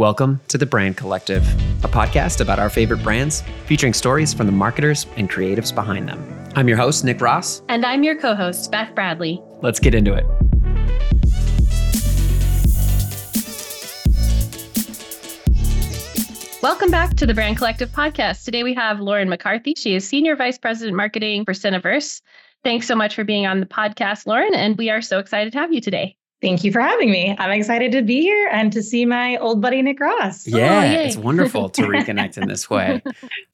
Welcome to the Brand Collective, a podcast about our favorite brands, featuring stories from the marketers and creatives behind them. I'm your host, Nick Ross. And I'm your co host, Beth Bradley. Let's get into it. Welcome back to the Brand Collective podcast. Today we have Lauren McCarthy. She is Senior Vice President Marketing for Cineverse. Thanks so much for being on the podcast, Lauren, and we are so excited to have you today. Thank you for having me. I'm excited to be here and to see my old buddy Nick Ross. Yeah, oh, it's wonderful to reconnect in this way.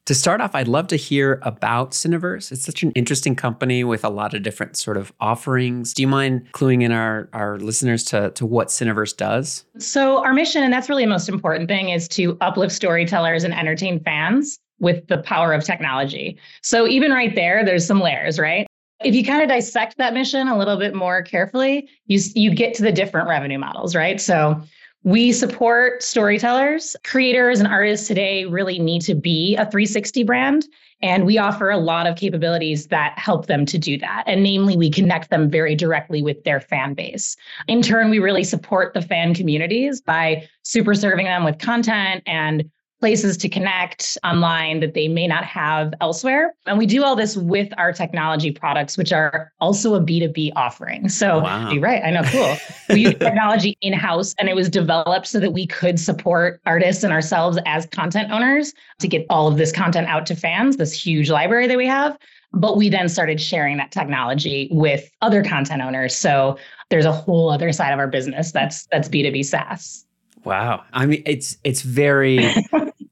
to start off, I'd love to hear about Cineverse. It's such an interesting company with a lot of different sort of offerings. Do you mind cluing in our, our listeners to, to what Cineverse does? So, our mission, and that's really the most important thing, is to uplift storytellers and entertain fans with the power of technology. So, even right there, there's some layers, right? If you kind of dissect that mission a little bit more carefully, you you get to the different revenue models, right? So we support storytellers. Creators and artists today really need to be a 360 brand. And we offer a lot of capabilities that help them to do that. And namely, we connect them very directly with their fan base. In turn, we really support the fan communities by super serving them with content and places to connect online that they may not have elsewhere. And we do all this with our technology products, which are also a B2B offering. So wow. you're right. I know, cool. we use technology in house and it was developed so that we could support artists and ourselves as content owners to get all of this content out to fans, this huge library that we have. But we then started sharing that technology with other content owners. So there's a whole other side of our business that's that's B2B SaaS. Wow. I mean, it's it's very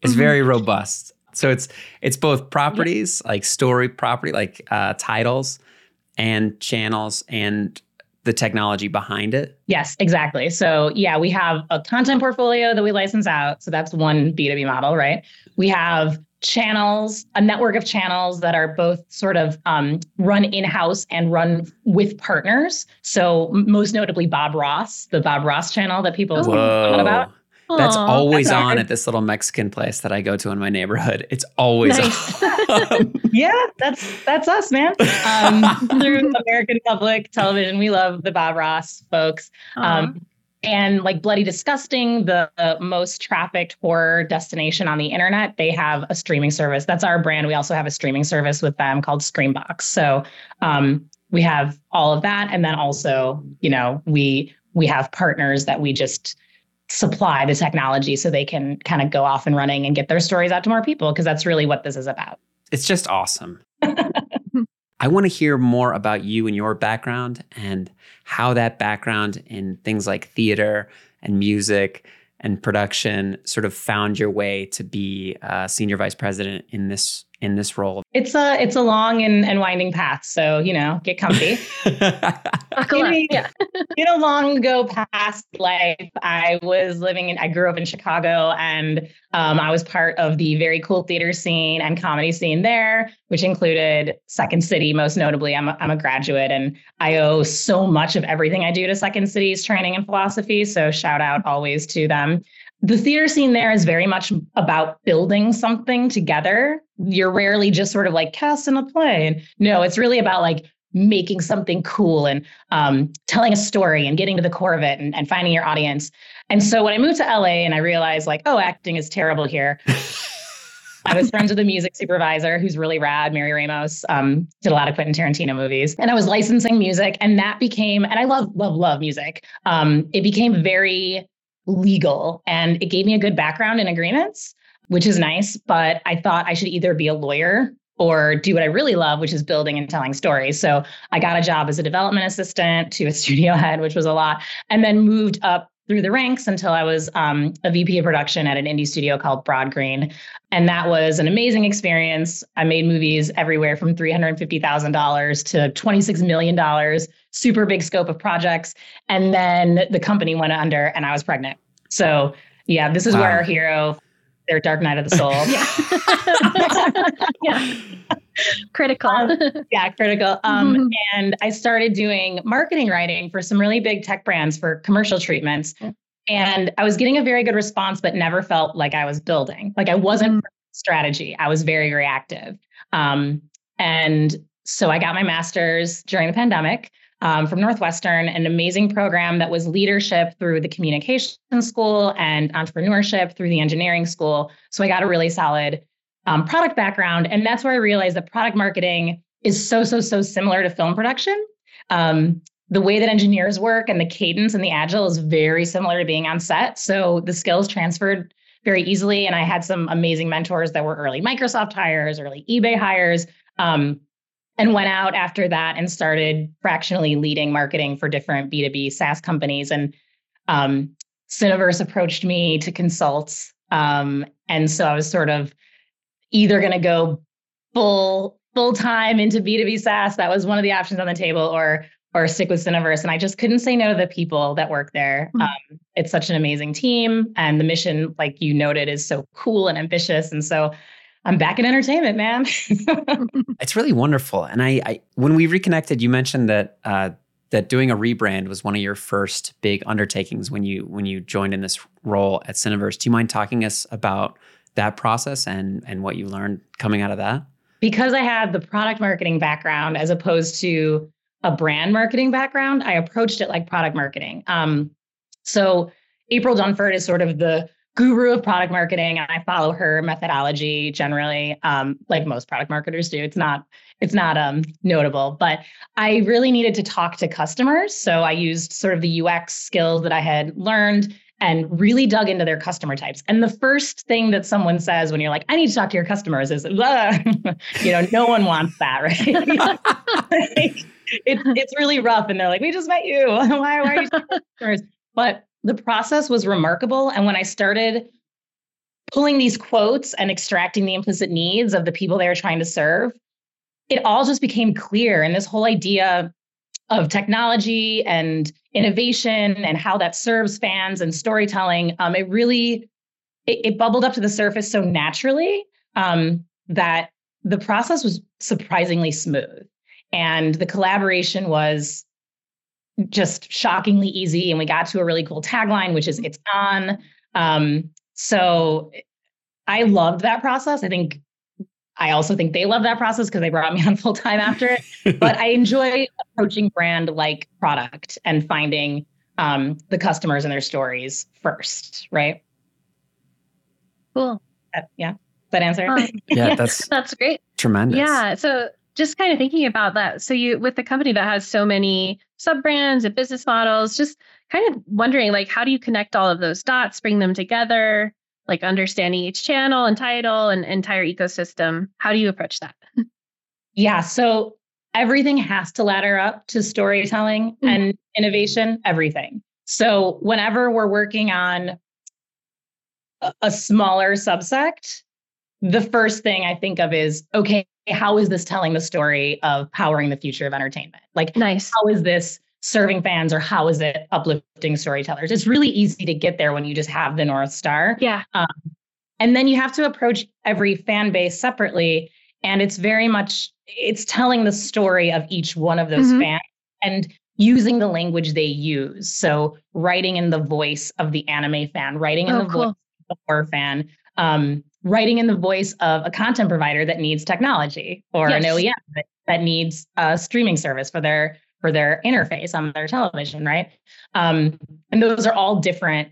it's very robust. So it's it's both properties like story property, like uh, titles, and channels, and the technology behind it. Yes, exactly. So yeah, we have a content portfolio that we license out. So that's one B two B model, right? We have channels, a network of channels that are both sort of um, run in house and run with partners. So, most notably, Bob Ross, the Bob Ross channel that people have thought about. That's Aww, always that's on at this little Mexican place that I go to in my neighborhood. It's always nice. on. yeah, that's that's us, man. Um, through American Public Television, we love the Bob Ross folks. Um, and like Bloody Disgusting, the, the, most trafficked horror destination on the internet, they have a streaming service. That's our brand. We also have a streaming service with them called Screambox. So um, we have all of that, and then also, you know, we we have partners that we just supply the technology so they can kind of go off and running and get their stories out to more people because that's really what this is about. It's just awesome. I want to hear more about you and your background and how that background in things like theater and music and production sort of found your way to be a senior vice president in this in this role? It's a it's a long and, and winding path. So, you know, get comfy. in, yeah. in a long ago past life, I was living in I grew up in Chicago and um, I was part of the very cool theater scene and comedy scene there, which included Second City, most notably. I'm a, I'm a graduate and I owe so much of everything I do to Second City's training and philosophy. So shout out always to them the theater scene there is very much about building something together. You're rarely just sort of like cast in a play. And no, it's really about like making something cool and um, telling a story and getting to the core of it and, and finding your audience. And so when I moved to LA and I realized like, oh, acting is terrible here. I was friends with a music supervisor who's really rad, Mary Ramos, um, did a lot of Quentin Tarantino movies. And I was licensing music, and that became, and I love, love, love music. Um, it became very legal and it gave me a good background in agreements, which is nice. But I thought I should either be a lawyer or do what I really love, which is building and telling stories. So I got a job as a development assistant to a studio head, which was a lot, and then moved up through the ranks until I was um, a VP of production at an indie studio called Broad Green. And that was an amazing experience. I made movies everywhere from $350,000 to $26 million, super big scope of projects. And then the company went under and I was pregnant. So, yeah, this is wow. where our hero, their dark night of the soul. yeah. yeah. critical. Um, yeah, critical. Um, mm-hmm. And I started doing marketing writing for some really big tech brands for commercial treatments. And I was getting a very good response, but never felt like I was building. Like I wasn't mm-hmm. strategy. I was very reactive. Um, and so I got my master's during the pandemic. Um, from Northwestern, an amazing program that was leadership through the communication school and entrepreneurship through the engineering school. So I got a really solid um, product background. And that's where I realized that product marketing is so, so, so similar to film production. Um, the way that engineers work and the cadence and the agile is very similar to being on set. So the skills transferred very easily. And I had some amazing mentors that were early Microsoft hires, early eBay hires. Um, and went out after that and started fractionally leading marketing for different B2B SaaS companies. And um, Cineverse approached me to consult. Um, and so I was sort of either going to go full full time into B2B SaaS. That was one of the options on the table, or or stick with Cineverse. And I just couldn't say no to the people that work there. Mm-hmm. Um, it's such an amazing team, and the mission, like you noted, is so cool and ambitious. And so I'm back in entertainment, man. it's really wonderful. And I, I, when we reconnected, you mentioned that uh, that doing a rebrand was one of your first big undertakings when you when you joined in this role at Cineverse. Do you mind talking us about that process and and what you learned coming out of that? Because I had the product marketing background as opposed to a brand marketing background, I approached it like product marketing. Um, so April Dunford is sort of the guru of product marketing and i follow her methodology generally um, like most product marketers do. It's not it's not um, notable but i really needed to talk to customers. So i used sort of the ux skills that i had learned and really dug into their customer types. And the first thing that someone says when you're like i need to talk to your customers is you know no one wants that right? It, it's really rough and they're like we just met you. Why, why are you customers? But the process was remarkable. And when I started pulling these quotes and extracting the implicit needs of the people they were trying to serve, it all just became clear. And this whole idea of technology and innovation and how that serves fans and storytelling, um, it really it, it, bubbled up to the surface so naturally um, that the process was surprisingly smooth. And the collaboration was just shockingly easy. And we got to a really cool tagline, which is it's on. Um, so I loved that process. I think I also think they love that process because they brought me on full time after it. but I enjoy approaching brand like product and finding um, the customers and their stories first, right? Cool. Uh, yeah. That answer? Um, yeah, that's that's great. Tremendous. Yeah. So just kind of thinking about that. So you with the company that has so many sub brands and business models, just kind of wondering like how do you connect all of those dots, bring them together, like understanding each channel and title and entire ecosystem. How do you approach that? Yeah, so everything has to ladder up to storytelling mm-hmm. and innovation, everything. So whenever we're working on a, a smaller subsect, the first thing I think of is okay, how is this telling the story of powering the future of entertainment? Like, nice. How is this serving fans or how is it uplifting storytellers? It's really easy to get there when you just have the North Star. Yeah. Um, and then you have to approach every fan base separately. And it's very much, it's telling the story of each one of those mm-hmm. fans and using the language they use. So writing in the voice of the anime fan, writing in oh, the cool. voice of the horror fan, um, writing in the voice of a content provider that needs technology or yes. an OEM that, that, needs a streaming service for their for their interface on their television, right? Um, and those are all different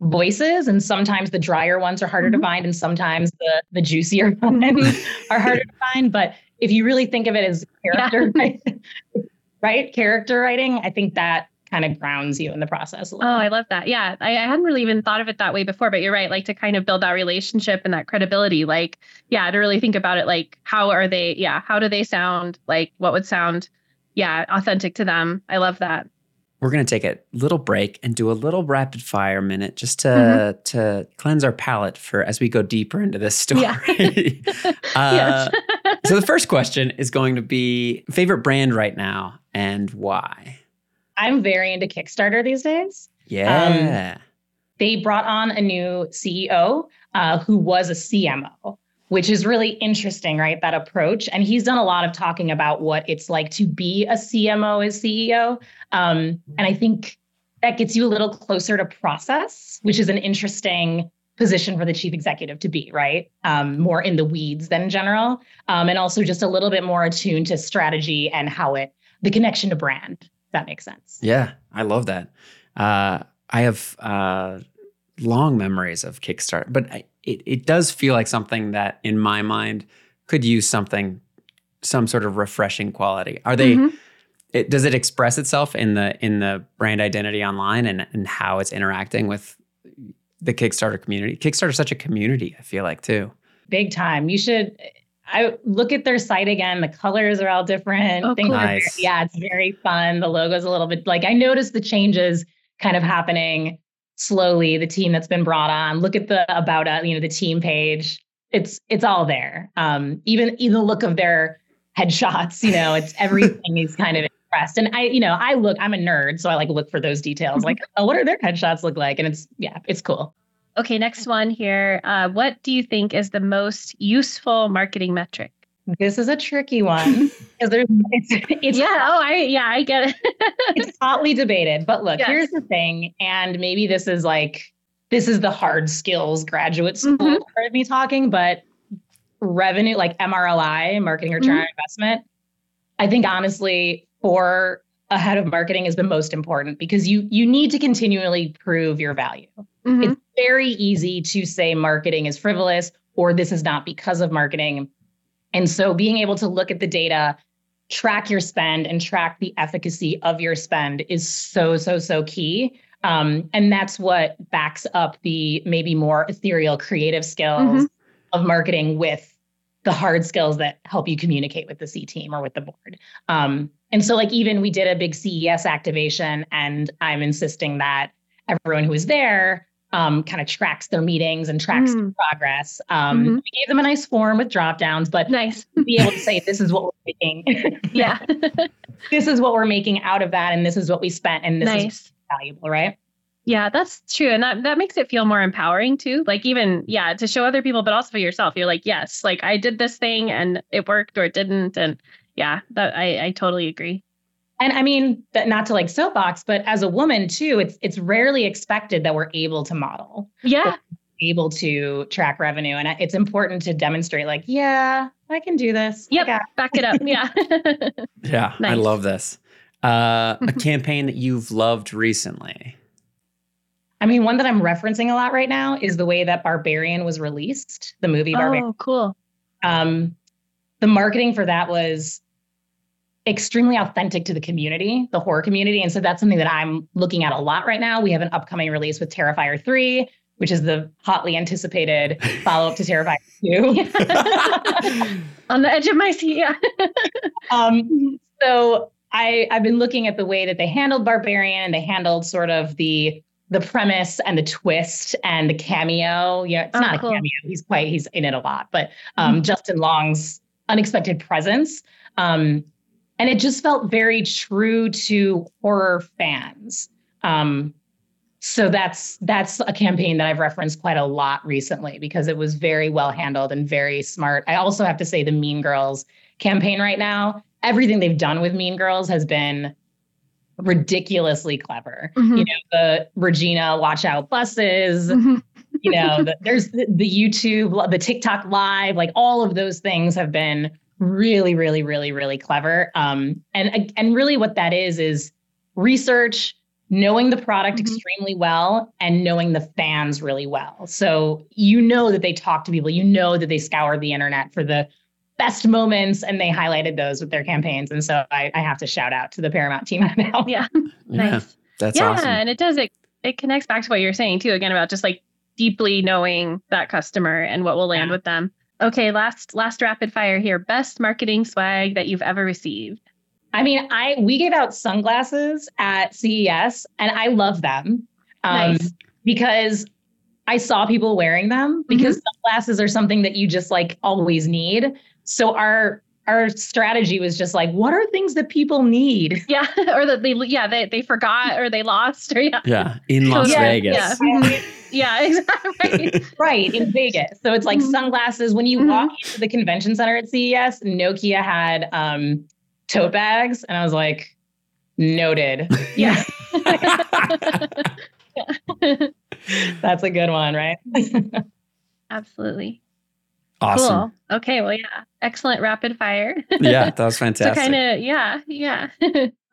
voices, and sometimes the drier ones are harder mm-hmm. to find, and sometimes the the juicier ones are harder to find. But if you really think of it as character, yeah. right, right, character writing, I think that kind of grounds you in the process. Oh, I love that. Yeah. I, I, hadn't really even thought of it that way before, but you're right. Like to kind of build that relationship and that credibility. Like, yeah, to really think about it like, how are they, yeah, how do they sound? Like, what would sound, yeah, authentic to them? I love that. We're going to take a little break and do a little rapid fire minute just to mm-hmm. to cleanse our palate for as we go deeper into this story. Yeah. uh, so the first question is going to be favorite brand right now and why? I'm very into Kickstarter these days. Yeah. Um, they brought on a new CEO uh, who was a CMO, which is really interesting, right? That approach. And he's done a lot of talking about what it's like to be a CMO as CEO. Um, and I think that gets you a little closer to process, which is an interesting position for the chief executive to be, right? Um, more in the weeds than general, um, and also just a little bit more attuned to strategy and how it, the connection to brand that makes sense. Yeah, I love that. Uh, I have uh, long memories of Kickstarter, but I, it it does feel like something that, in my mind, could use something, some sort of refreshing quality. Are they? Mm-hmm. It, does it express itself in the in the brand identity online and and how it's interacting with the Kickstarter community? Kickstarter is such a community. I feel like too. Big time. You should. I look at their site again. The colors are all different. Oh, Things cool. nice. Very, yeah, it's very fun. The logo's a little bit like I noticed the changes kind of happening slowly. The team that's been brought on. Look at the about uh, you know the team page. It's it's all there. Um, even even the look of their headshots. You know, it's everything is kind of expressed. And I you know I look. I'm a nerd, so I like look for those details. like, oh, what are their headshots look like? And it's yeah, it's cool. Okay, next one here. Uh, what do you think is the most useful marketing metric? This is a tricky one because there's it's, it's yeah oh I yeah I get it. it's hotly debated, but look, yes. here's the thing, and maybe this is like this is the hard skills graduate school mm-hmm. part of me talking, but revenue like MROI, marketing return mm-hmm. on investment. I think honestly, for a head of marketing is the most important because you you need to continually prove your value. Mm-hmm. It's very easy to say marketing is frivolous or this is not because of marketing. And so being able to look at the data, track your spend, and track the efficacy of your spend is so, so, so key. Um, and that's what backs up the maybe more ethereal creative skills mm-hmm. of marketing with the hard skills that help you communicate with the C team or with the board. Um, and so, like, even we did a big CES activation, and I'm insisting that everyone who was there um, kind of tracks their meetings and tracks mm. progress. Um, mm-hmm. We gave them a nice form with drop downs, but nice be able to say this is what we're making. yeah, this is what we're making out of that, and this is what we spent, and this nice. is valuable, right? Yeah, that's true, and that that makes it feel more empowering too. Like even yeah, to show other people, but also for yourself. You're like, yes, like I did this thing and it worked or it didn't, and yeah, that I I totally agree. And I mean, not to like soapbox, but as a woman too, it's it's rarely expected that we're able to model. Yeah. Able to track revenue. And it's important to demonstrate, like, yeah, I can do this. Yep. Back it up. Yeah. yeah. Nice. I love this. Uh, a campaign that you've loved recently. I mean, one that I'm referencing a lot right now is the way that Barbarian was released, the movie Barbarian. Oh, cool. Um, the marketing for that was extremely authentic to the community, the horror community. And so that's something that I'm looking at a lot right now. We have an upcoming release with Terrifier 3, which is the hotly anticipated follow up to Terrifier 2. On the edge of my seat. Yeah. um, so I, I've been looking at the way that they handled Barbarian and they handled sort of the the premise and the twist and the cameo. Yeah, it's oh, not cool. a cameo. He's quite he's in it a lot, but um, mm-hmm. Justin Long's unexpected presence. Um, and it just felt very true to horror fans. Um, so that's that's a campaign that I've referenced quite a lot recently because it was very well handled and very smart. I also have to say the Mean Girls campaign right now, everything they've done with Mean Girls has been ridiculously clever. Mm-hmm. You know, the Regina watch out buses, mm-hmm. you know, the, there's the, the YouTube, the TikTok live, like all of those things have been really, really, really, really clever. Um, and and really, what that is is research, knowing the product mm-hmm. extremely well, and knowing the fans really well. So you know that they talk to people, you know that they scour the internet for the best moments, and they highlighted those with their campaigns. And so I, I have to shout out to the Paramount team now. Yeah, nice. Yeah, that's awesome. yeah, awesome. and it does it. It connects back to what you're saying too. Again, about just like deeply knowing that customer and what will land yeah. with them. Okay, last last rapid fire here. Best marketing swag that you've ever received. I mean, I we gave out sunglasses at CES and I love them. Um, nice. because I saw people wearing them because mm-hmm. sunglasses are something that you just like always need. So our our strategy was just like, what are things that people need? Yeah, or that they yeah they they forgot or they lost or yeah yeah in Las yeah, Vegas. Yeah. yeah, exactly. Right. in Vegas. So it's like mm-hmm. sunglasses. When you mm-hmm. walk into the convention center at CES, Nokia had um, tote bags, and I was like, noted. Yeah. yeah. That's a good one, right? Absolutely. Awesome. Cool. Okay. Well, yeah. Excellent rapid fire. yeah, that was fantastic. so kind of, yeah, yeah.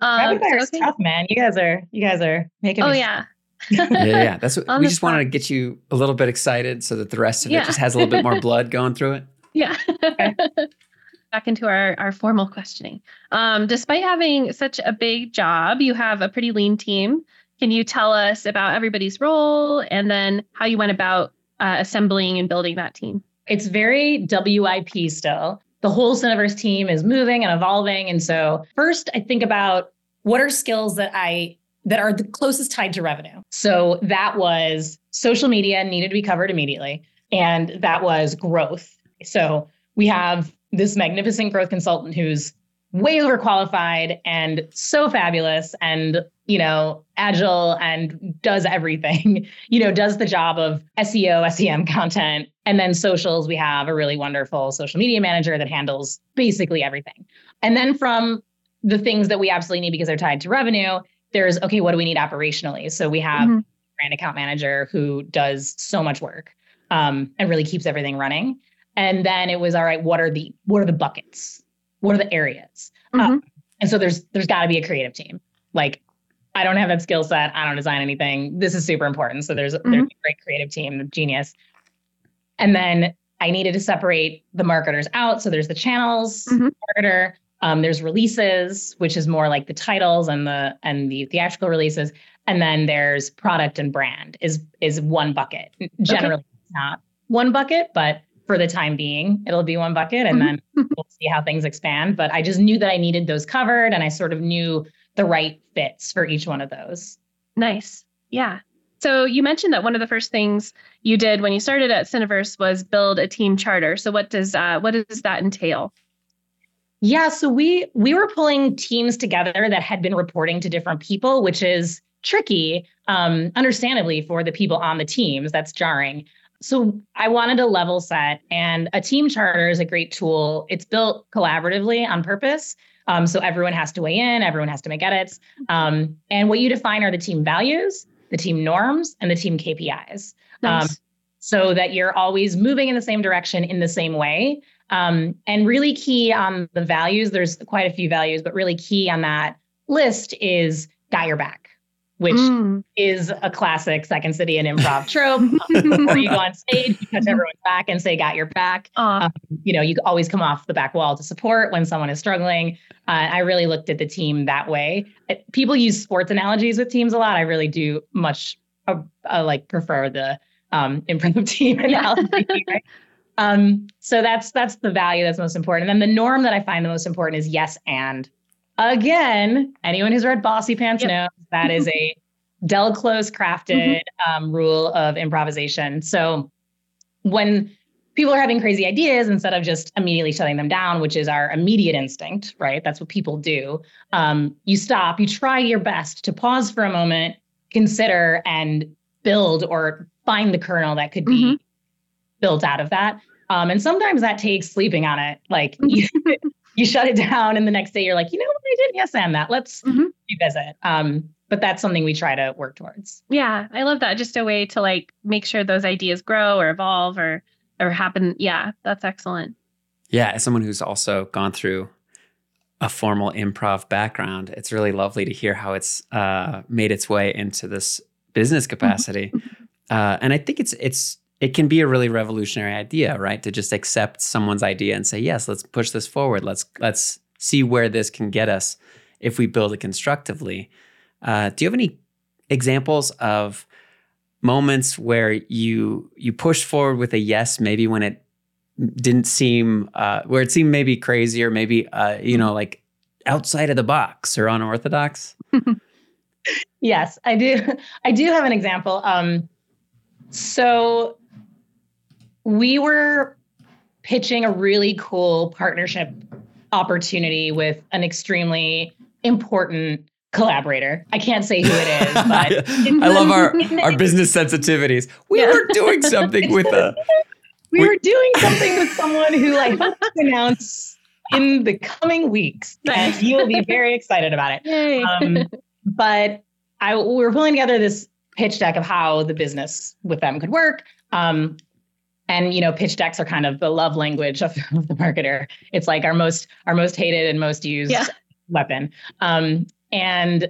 Um, Rapid fire is okay. tough, man. You guys are you guys are making. Oh yeah. Yeah, yeah. That's what we just spot. wanted to get you a little bit excited so that the rest of yeah. it just has a little bit more blood going through it. Yeah. Okay. Back into our, our formal questioning. Um, despite having such a big job, you have a pretty lean team. Can you tell us about everybody's role and then how you went about uh, assembling and building that team? It's very WIP still. The whole Cineverse team is moving and evolving. And so, first, I think about what are skills that I that are the closest tied to revenue. So that was social media needed to be covered immediately, and that was growth. So we have this magnificent growth consultant who's way overqualified and so fabulous and you know agile and does everything you know does the job of seo sem content and then socials we have a really wonderful social media manager that handles basically everything and then from the things that we absolutely need because they're tied to revenue there's okay what do we need operationally? So we have mm-hmm. brand account manager who does so much work um, and really keeps everything running. And then it was all right what are the what are the buckets? What are the areas? Mm-hmm. um, and so there's there's got to be a creative team. Like i don't have that skill set. I don't design anything. This is super important. So there's mm-hmm. there's a great creative team genius. And then i needed to separate the marketers out. So there's the channels mm-hmm. marketer um, there's releases which is more like the titles and the and the theatrical releases and then there's product and brand is is one bucket generally okay. it's not one bucket but for the time being. It'll be one bucket and then mm-hmm. we'll see how things expand. But I just knew that I needed those covered and I sort of knew the right fits for each one of those. Nice. Yeah. So you mentioned that one of the first things you did when you started at Cineverse was build a team charter. So what does uh, what does that entail? Yeah, so we we were pulling teams together that had been reporting to different people, which is tricky, um, understandably for the people on the teams. That's jarring. So I wanted a level set, and a team charter is a great tool. It's built collaboratively on purpose. Um, so everyone has to weigh in, everyone has to make edits. Um, and what you define are the team values, the team norms, and the team KPIs. Nice. Um, so that you're always moving in the same direction in the same way. Um, and really key on the values, there's quite a few values, but really key on that list is got your back which mm. is a classic Second City and improv trope. Before you go on stage, you touch everyone's back and say, "Got your back." Um, you know, you always come off the back wall to support when someone is struggling. Uh, I really looked at the team that way. People use sports analogies with teams a lot. I really do much uh, uh, like prefer the um, improv team analogy. right? Um, so that's that's the value that's most important. And then the norm that I find the most important is yes and. Again, anyone who's read Bossypants yep. knows that is a Del Close crafted mm-hmm. um, rule of improvisation. So when people are having crazy ideas, instead of just immediately shutting them down, which is our immediate instinct, right? That's what people do. Um, you stop, you try your best to pause for a moment, consider, and build or find the kernel that could be mm-hmm. built out of that. Um, and sometimes that takes sleeping on it. Like you, you shut it down and the next day you're like, you know what, I did yes and that. Let's mm-hmm. revisit. Um, but that's something we try to work towards. Yeah, I love that. Just a way to like make sure those ideas grow or evolve or or happen. Yeah, that's excellent. Yeah, as someone who's also gone through a formal improv background, it's really lovely to hear how it's uh, made its way into this business mm-hmm. capacity. Uh, and I think it's it's it can be a really revolutionary idea, right? To just accept someone's idea and say, "Yes, let's push this forward. Let's let's see where this can get us if we build it constructively." Uh, do you have any examples of moments where you you pushed forward with a yes, maybe when it didn't seem uh, where it seemed maybe crazy or maybe uh, you know like outside of the box or unorthodox? yes, I do. I do have an example. Um, so we were pitching a really cool partnership opportunity with an extremely important collaborator. I can't say who it is, but I love our our business sensitivities. We yeah. were doing something with a we, we were doing something with someone who I hope to announce in the coming weeks, and you will be very excited about it. Um, but I we were pulling together this pitch deck of how the business with them could work. Um, and you know pitch decks are kind of the love language of, of the marketer it's like our most our most hated and most used yeah. weapon um, and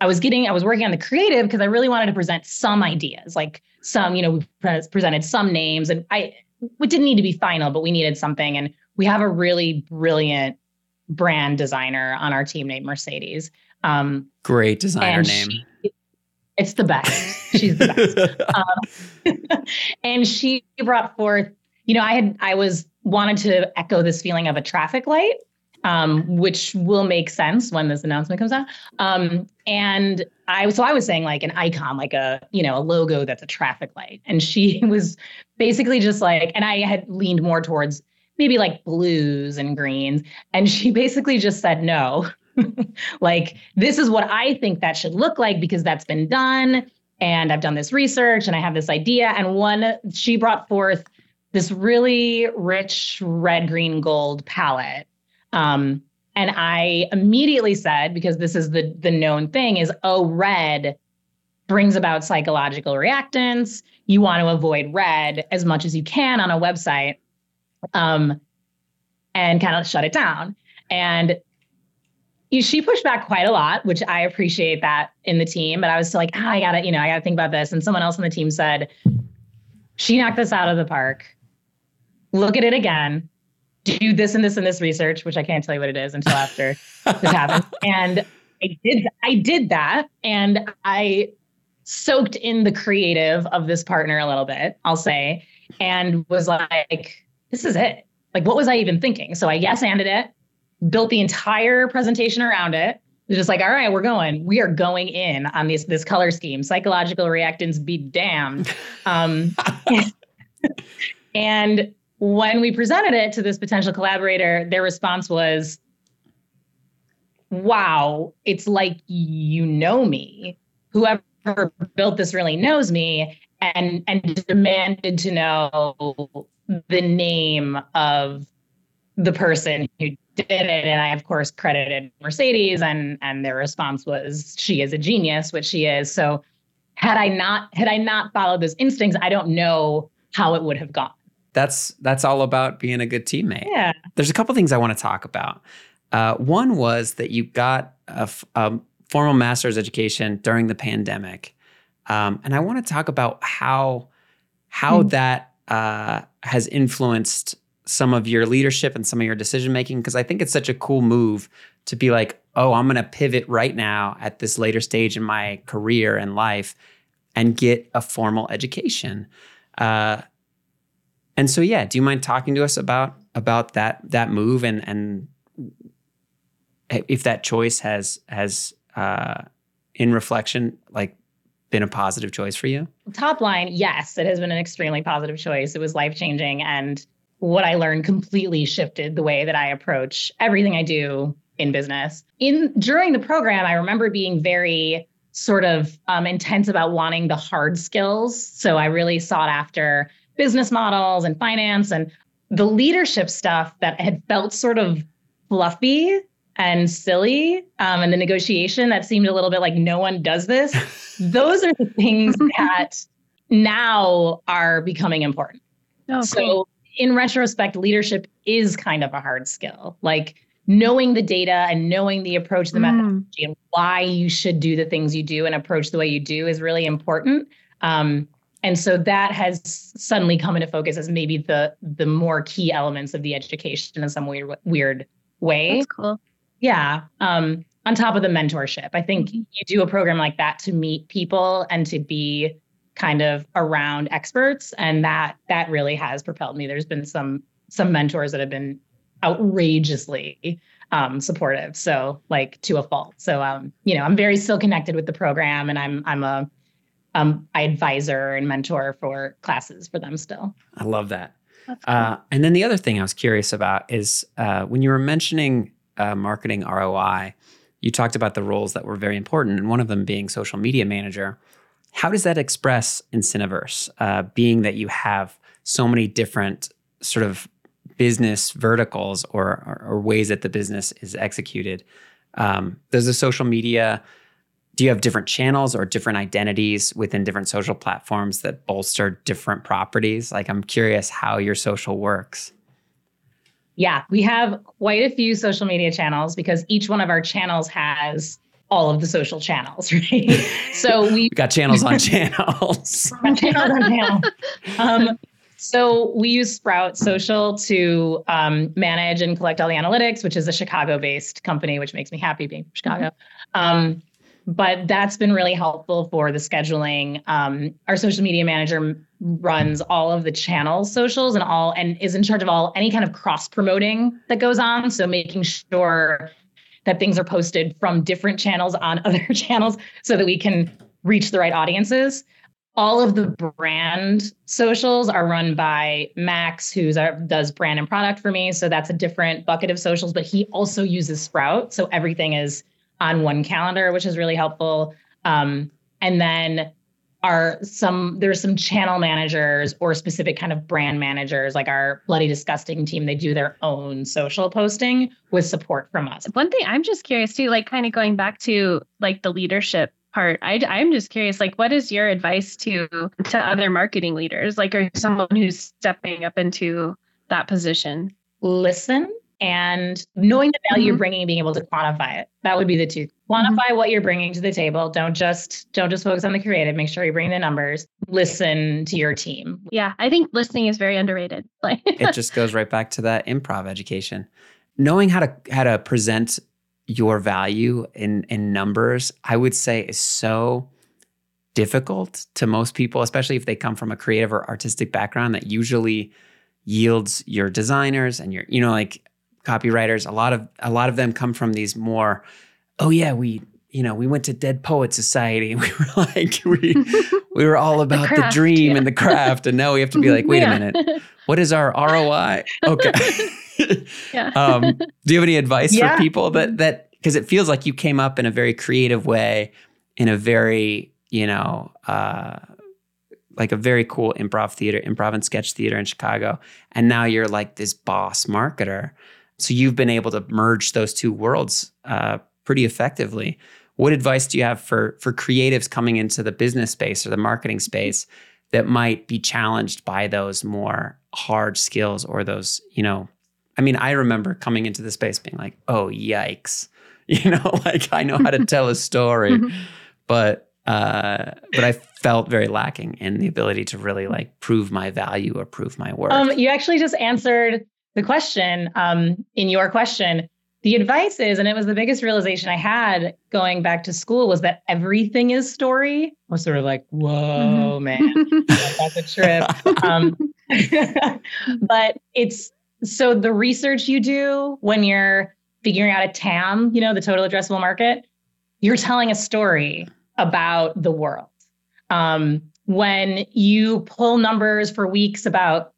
I was getting, I was working on the creative because I really wanted to present some ideas, like some, you know, we pre- presented some names, and I it didn't need to be final, but we needed something, and we have a really brilliant brand designer on our team named Mercedes. Um, Great designer name. She, it's the best. She's the best. um, and she brought forth, you know, I had I was wanted to echo this feeling of a traffic light um, which will make sense when this announcement comes out. Um, and I so I was saying like an icon, like a you know a logo that's a traffic light, and she was basically just like, and I had leaned more towards maybe like blues and greens, and she basically just said no. like this is what I think that should look like because that's been done and I've done this research and I have this idea and one she brought forth this really rich red green gold palette um, and I immediately said, because this is the the known thing, is oh, red brings about psychological reactance. You want to avoid red as much as you can on a website, um, and kind of shut it down. And she pushed back quite a lot, which I appreciate that in the team. But I was still like, oh, I gotta, you know, I gotta think about this. And someone else on the team said, she knocked this out of the park. Look at it again do this and this and this research, which I can't tell you what it is until after this happens. And I did I did that and I soaked in the creative of this partner a little bit, I'll say, and was like, this is it. Like, what was I even thinking? So I yes anded it, built the entire presentation around it. It's just like, all right, we're going. We are going in on this this color scheme. Psychological reactance be damned. Um, and when we presented it to this potential collaborator, their response was, wow, it's like you know me. Whoever built this really knows me and and demanded to know the name of the person who did it and i of course credited mercedes and and their response was she is a genius which she is so had i not had i not followed those instincts i don't know how it would have gone that's that's all about being a good teammate. Yeah. There's a couple things I want to talk about. Uh, one was that you got a, a, formal master's education during the pandemic, um, and I want to talk about how how mm. that uh, has influenced some of your leadership and some of your decision making. Because I think it's such a cool move to be like, oh, I'm going to pivot right now at this later stage in my career and life and get a formal education. Uh, and so, yeah, do you mind talking to us about about that that move and and if that choice has has uh, in reflection like been a positive choice for you? Top line, yes, it has been an extremely positive choice. It was life changing, and what I learned completely shifted the way that I approach everything I do in business. In during the program, I remember being very sort of um, intense about wanting the hard skills. So I really sought after business models and finance and the leadership stuff that had felt sort of fluffy and silly um, and the negotiation that seemed a little bit like no one does this those are the things that now are becoming important oh, so cool. In retrospect leadership is kind of a hard skill like knowing the data and knowing the approach the mm. methodology and why you should do the things you do and approach the way you do is really important um, and so that has suddenly come into focus as maybe the the more key elements of the education in some weird weird way. That's cool. Yeah. Um, on top of the mentorship, I think mm-hmm. you do a program like that to meet people and to be kind of around experts, and that that really has propelled me. There's been some some mentors that have been outrageously um, supportive, so like to a fault. So um, you know, I'm very still connected with the program, and I'm I'm a um, I advisor and mentor for classes for them still. I love that. Cool. Uh, and then the other thing I was curious about is uh, when you were mentioning uh, marketing ROI, you talked about the roles that were very important, and one of them being social media manager. How does that express in Cineverse, uh, being that you have so many different sort of business verticals or, or, or ways that the business is executed? Um, does the social media do you have different channels or different identities within different social platforms that bolster different properties? Like, I'm curious how your social works. Yeah, we have quite a few social media channels because each one of our channels has all of the social channels, right? so we got channels on channels. channels on channels. Um, so we use Sprout Social to um, manage and collect all the analytics, which is a Chicago-based company, which makes me happy being from Chicago. Um, but that's been really helpful for the scheduling. Um, our social media manager runs all of the channels socials and all and is in charge of all any kind of cross promoting that goes on. So making sure that things are posted from different channels on other channels so that we can reach the right audiences. All of the brand socials are run by Max, who does brand and product for me. So that's a different bucket of socials, but he also uses Sprout. So everything is on one calendar, which is really helpful. Um, and then are some there's some channel managers or specific kind of brand managers like our bloody disgusting team they do their own social posting with support from us. One thing i'm just curious too like kind of going back to like the leadership part I, i'm just curious like what is your advice to to other marketing leaders? Like or someone who's stepping up into that position? Listen and knowing the value mm-hmm. you're bringing and being able to quantify it. That would be the two. Quantify mm-hmm. what you're bringing to the table. Don't just don't just focus on the creative. Make sure you bring the numbers. Listen to your team. Yeah i think listening is very underrated. Like it just goes right back to that improv education. Knowing how to how to present your value in in numbers i would say is so difficult to most people especially if they come from a creative or artistic background that usually yields your designers and your you know like copywriters, a lot of a lot of them come from these more, oh yeah, we you know we went to Dead Poet Society and we were like we we were all about the, craft, the dream yeah. and the craft, and now we have to be like, wait yeah. a minute, what is our ROI? Okay. yeah. um, do you have any advice for people that that because it feels like you came up in a very creative way, in a very you know. Uh, like a very cool improv theater, improv and sketch theater in Chicago. And now you're like this boss marketer. So you've been able to merge those two worlds uh, pretty effectively. What advice do you have for for creatives coming into the business space or the marketing space that might be challenged by those more hard skills or those, you know, I mean, I remember coming into the space being like, "Oh, yikes." You know, like I know how to tell a story, mm-hmm. but uh, but I felt very lacking in the ability to really like prove my value or prove my worth. Um, you actually just answered the question um, in your question the advice is and it was the biggest realization i had going back to school was that everything is story. I was sort of like whoa mm-hmm. man that's a trip. Um, but it's so the research you do when you're figuring out a tam you know the total addressable market you're telling a story about the world. Um, when you pull numbers for weeks about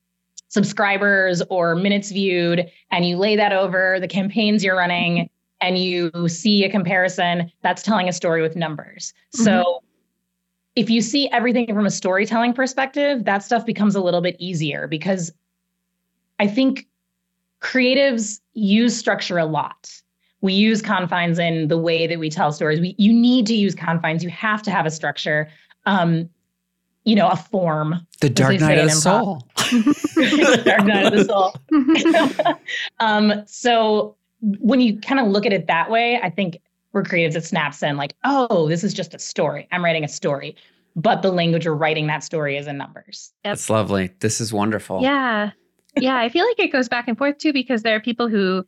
subscribers or minutes viewed and you lay that over the campaigns you're running and you see a comparison, that's telling a story with numbers. Mm-hmm. So if you see everything from a storytelling perspective, that stuff becomes a little bit easier because I think creatives use structure a lot. We use confines in the way that we tell stories. We, you need to use confines. You have to have a structure. Um, you know, a form. The Dark Night of the Soul. the Dark Night of the Soul. um, so when you kind of look at it that way, I think we're creatives, it snaps in like, oh, this is just a story. I'm writing a story. But the language you're writing that story is in numbers. Yep. That's lovely. This is wonderful. Yeah. Yeah. I feel like it goes back and forth too, because there are people who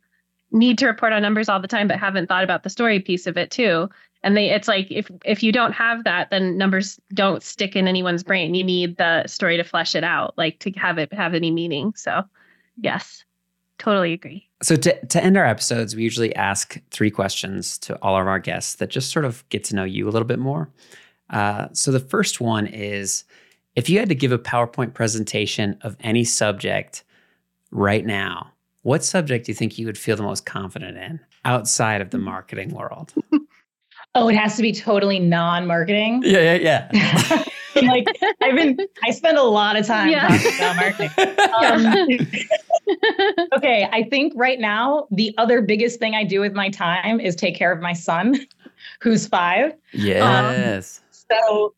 need to report on numbers all the time, but haven't thought about the story piece of it too and they it's like if if you don't have that then numbers don't stick in anyone's brain. You need the story to flesh it out like to have it have any meaning. So yes totally agree. So to, to end our episodes we usually ask three questions to all of our guests that just sort of get to know you a little bit more. Uh, so the first one is if you had to give a powerpoint presentation of any subject right now what subject do you think you would feel the most confident in outside of the marketing world Oh, it has to be totally non-marketing. Yeah, yeah, yeah. like I've been, I spend a lot of time yeah. talking about marketing. Um, okay, I think right now the other biggest thing I do with my time is take care of my son, who's five. Yes. Um, so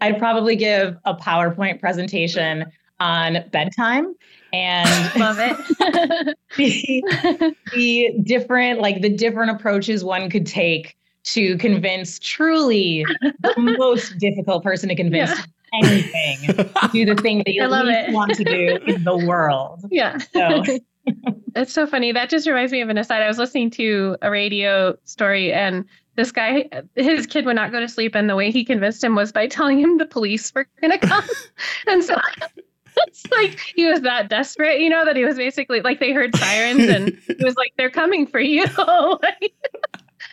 I'd probably give a PowerPoint presentation on bedtime and love it. the, the different like the different approaches one could take to convince truly the most difficult person to convince yeah. anything to do the thing that you want to do in the world. Yeah. So. it's so funny. That just reminds me of an aside. I was listening to a radio story and this guy, his kid would not go to sleep. And the way he convinced him was by telling him the police were going to come. and so it's like he was that desperate, you know, that he was basically like they heard sirens and he was like, they're coming for you.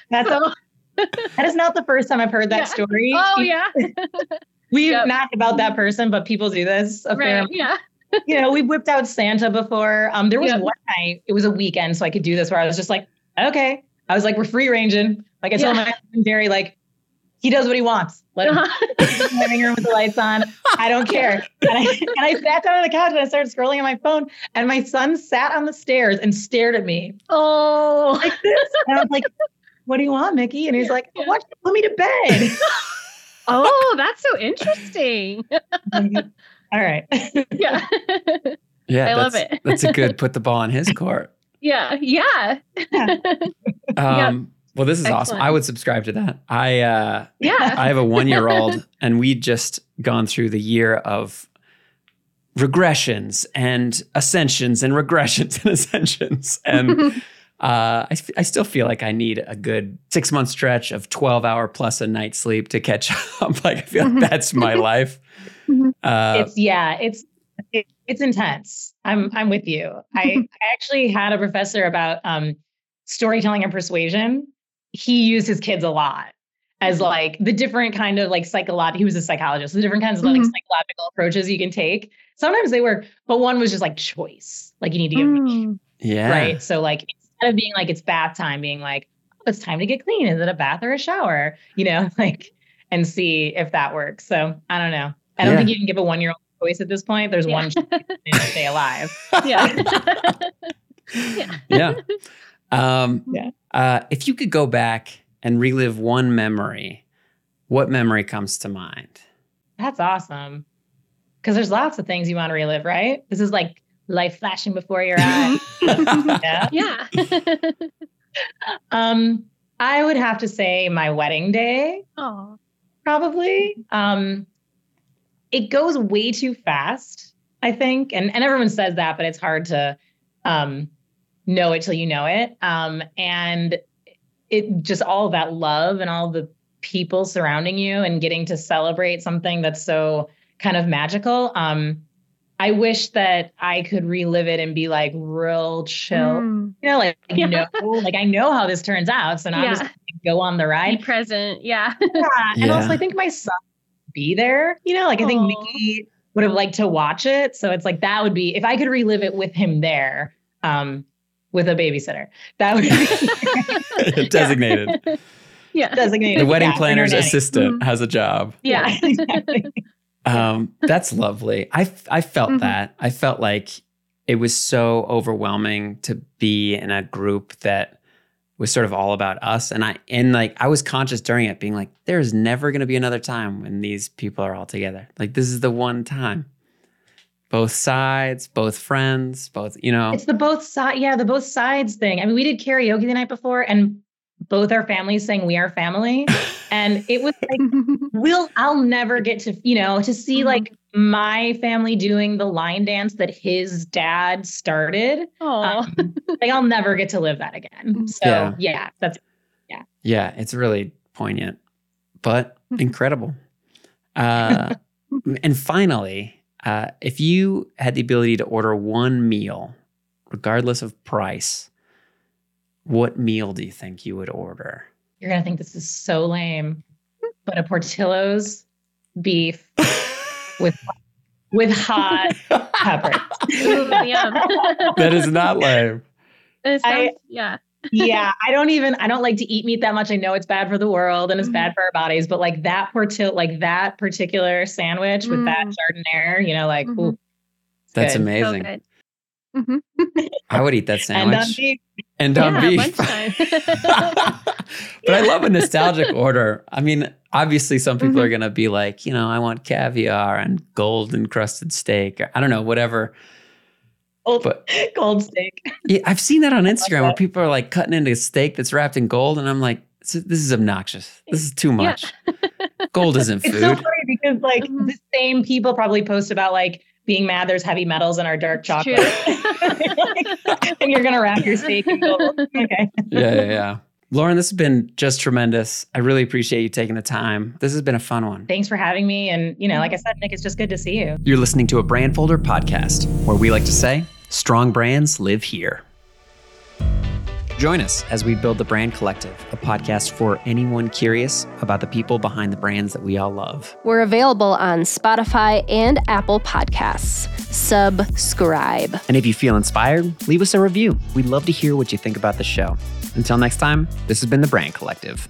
That's so, that is not the first time I've heard that yeah. story. Oh, yeah. We've yep. not about that person, but people do this. Right. Yeah. you know, we whipped out Santa before. Um, there was yep. one night, it was a weekend, so I could do this where I was just like, okay. I was like, we're free ranging. Like I told yeah. my husband Jerry, like, he does what he wants. Let him in the living room with the lights on. I don't care. And I, and I sat down on the couch and I started scrolling on my phone. And my son sat on the stairs and stared at me. Oh, like this. And I was like, what do you want, Mickey? And he's yeah, like, yeah. why don't you put me to bed? oh, that's so interesting. All right. Yeah. Yeah. I love it. that's a good put the ball in his court. Yeah. Yeah. yeah. Um, well, this is Excellent. awesome. I would subscribe to that. I uh, yeah. I have a one year old, and we just gone through the year of regressions and ascensions and regressions and ascensions and uh, I, I still feel like I need a good six month stretch of 12 hour plus a night sleep to catch up. like, I feel like mm-hmm. that's my life. Mm-hmm. Uh, it's, yeah, it's, it, it's intense. I'm, I'm with you. I, I actually had a professor about um, storytelling and persuasion. He used his kids a lot as mm-hmm. like the different kind of like psychological, he was a psychologist, the different kinds of mm-hmm. like psychological approaches you can take. Sometimes they work, but one was just like choice. Like you need to give mm. me. Yeah. Right. So like instead of being like it's bath time, being like oh, it's time to get clean. Is it a bath or a shower? You know, like and see if that works. So I don't know. I don't yeah. think you can give a one year old choice at this point. There's yeah. one to stay alive. Yeah. yeah. yeah. Um, yeah. Uh, if you could go back and relive one memory, what memory comes to mind? That's awesome. Because there's lots of things you want to relive, right? This is like life flashing before your eyes. yeah. Yeah. um, I would have to say my wedding day. Oh. Probably. Um, it goes way too fast, I think. And and everyone says that, but it's hard to um know it till you know it. Um, and it just all that love and all the people surrounding you and getting to celebrate something that's so kind of magical. Um, I wish that I could relive it and be like real chill. Mm. You know, like yeah. know, like I know how this turns out, so now yeah. I'm just go on the ride. Be present, yeah. yeah. And yeah. also, I think my son be there. You know, like I think Mickey would have liked to watch it, so it's like that would be if I could relive it with him there, um, with a babysitter. That would be designated. Yeah, designated. The wedding planner's assistant mm-hmm. has a job. Yeah, exactly um, that's lovely. I I felt mm-hmm. that. I felt like it was so overwhelming to be in a group that was sort of all about us and I and like I was conscious during it being like there's never going to be another time when these people are all together. Like this is the one time. Both sides, both friends, both, you know. It's the both side yeah, the both sides thing. I mean, we did karaoke the night before and both our families saying we are family. And it was like we'll i'll never get to you know to see mm-hmm. like my family doing the line dance that his dad started. Um, like i'll never get to live that again. Mm-hmm. so yeah, yeah that's yeah. Yeah it's really poignant but mm-hmm. incredible. Uh and finally uh if you had the ability to order one meal regardless of price what meal do you think you would order? You're going to think this is so lame, but a Portillo's beef with with hot peppers. Ooh, that is not lame. Sounds, I, yeah. yeah, I don't even I don't like to eat meat that much. I know it's bad for the world and it's mm. bad for our bodies, but like that portil like that particular sandwich mm. with that mm. giardiniera, you know, like mm-hmm. ooh, that's good. amazing. So Mm-hmm. I would eat that sandwich. And on beef. And on yeah, beef. but I love a nostalgic order. I mean, obviously, some people mm-hmm. are going to be like, you know, I want caviar and gold encrusted steak. Or, I don't know, whatever. Old, but, gold steak. Yeah, I've seen that on Instagram where people are like cutting into a steak that's wrapped in gold. And I'm like, this is obnoxious. This is too much. Yeah. Gold isn't food. It's so funny because like mm-hmm. the same people probably post about like being mad there's heavy metals in our dark chocolate. and you're gonna wrap your steak in gold. Okay. Yeah, yeah, yeah. Lauren, this has been just tremendous. I really appreciate you taking the time. This has been a fun one. Thanks for having me. And, you know, like I said, Nick, it's just good to see you. You're listening to a Brandfolder podcast where we like to say, strong brands live here. Join us as we build the Brand Collective, a podcast for anyone curious about the people behind the brands that we all love. We're available on Spotify and Apple Podcasts. Subscribe. And if you feel inspired, leave us a review. We'd love to hear what you think about the show. Until next time, this has been the Brand Collective.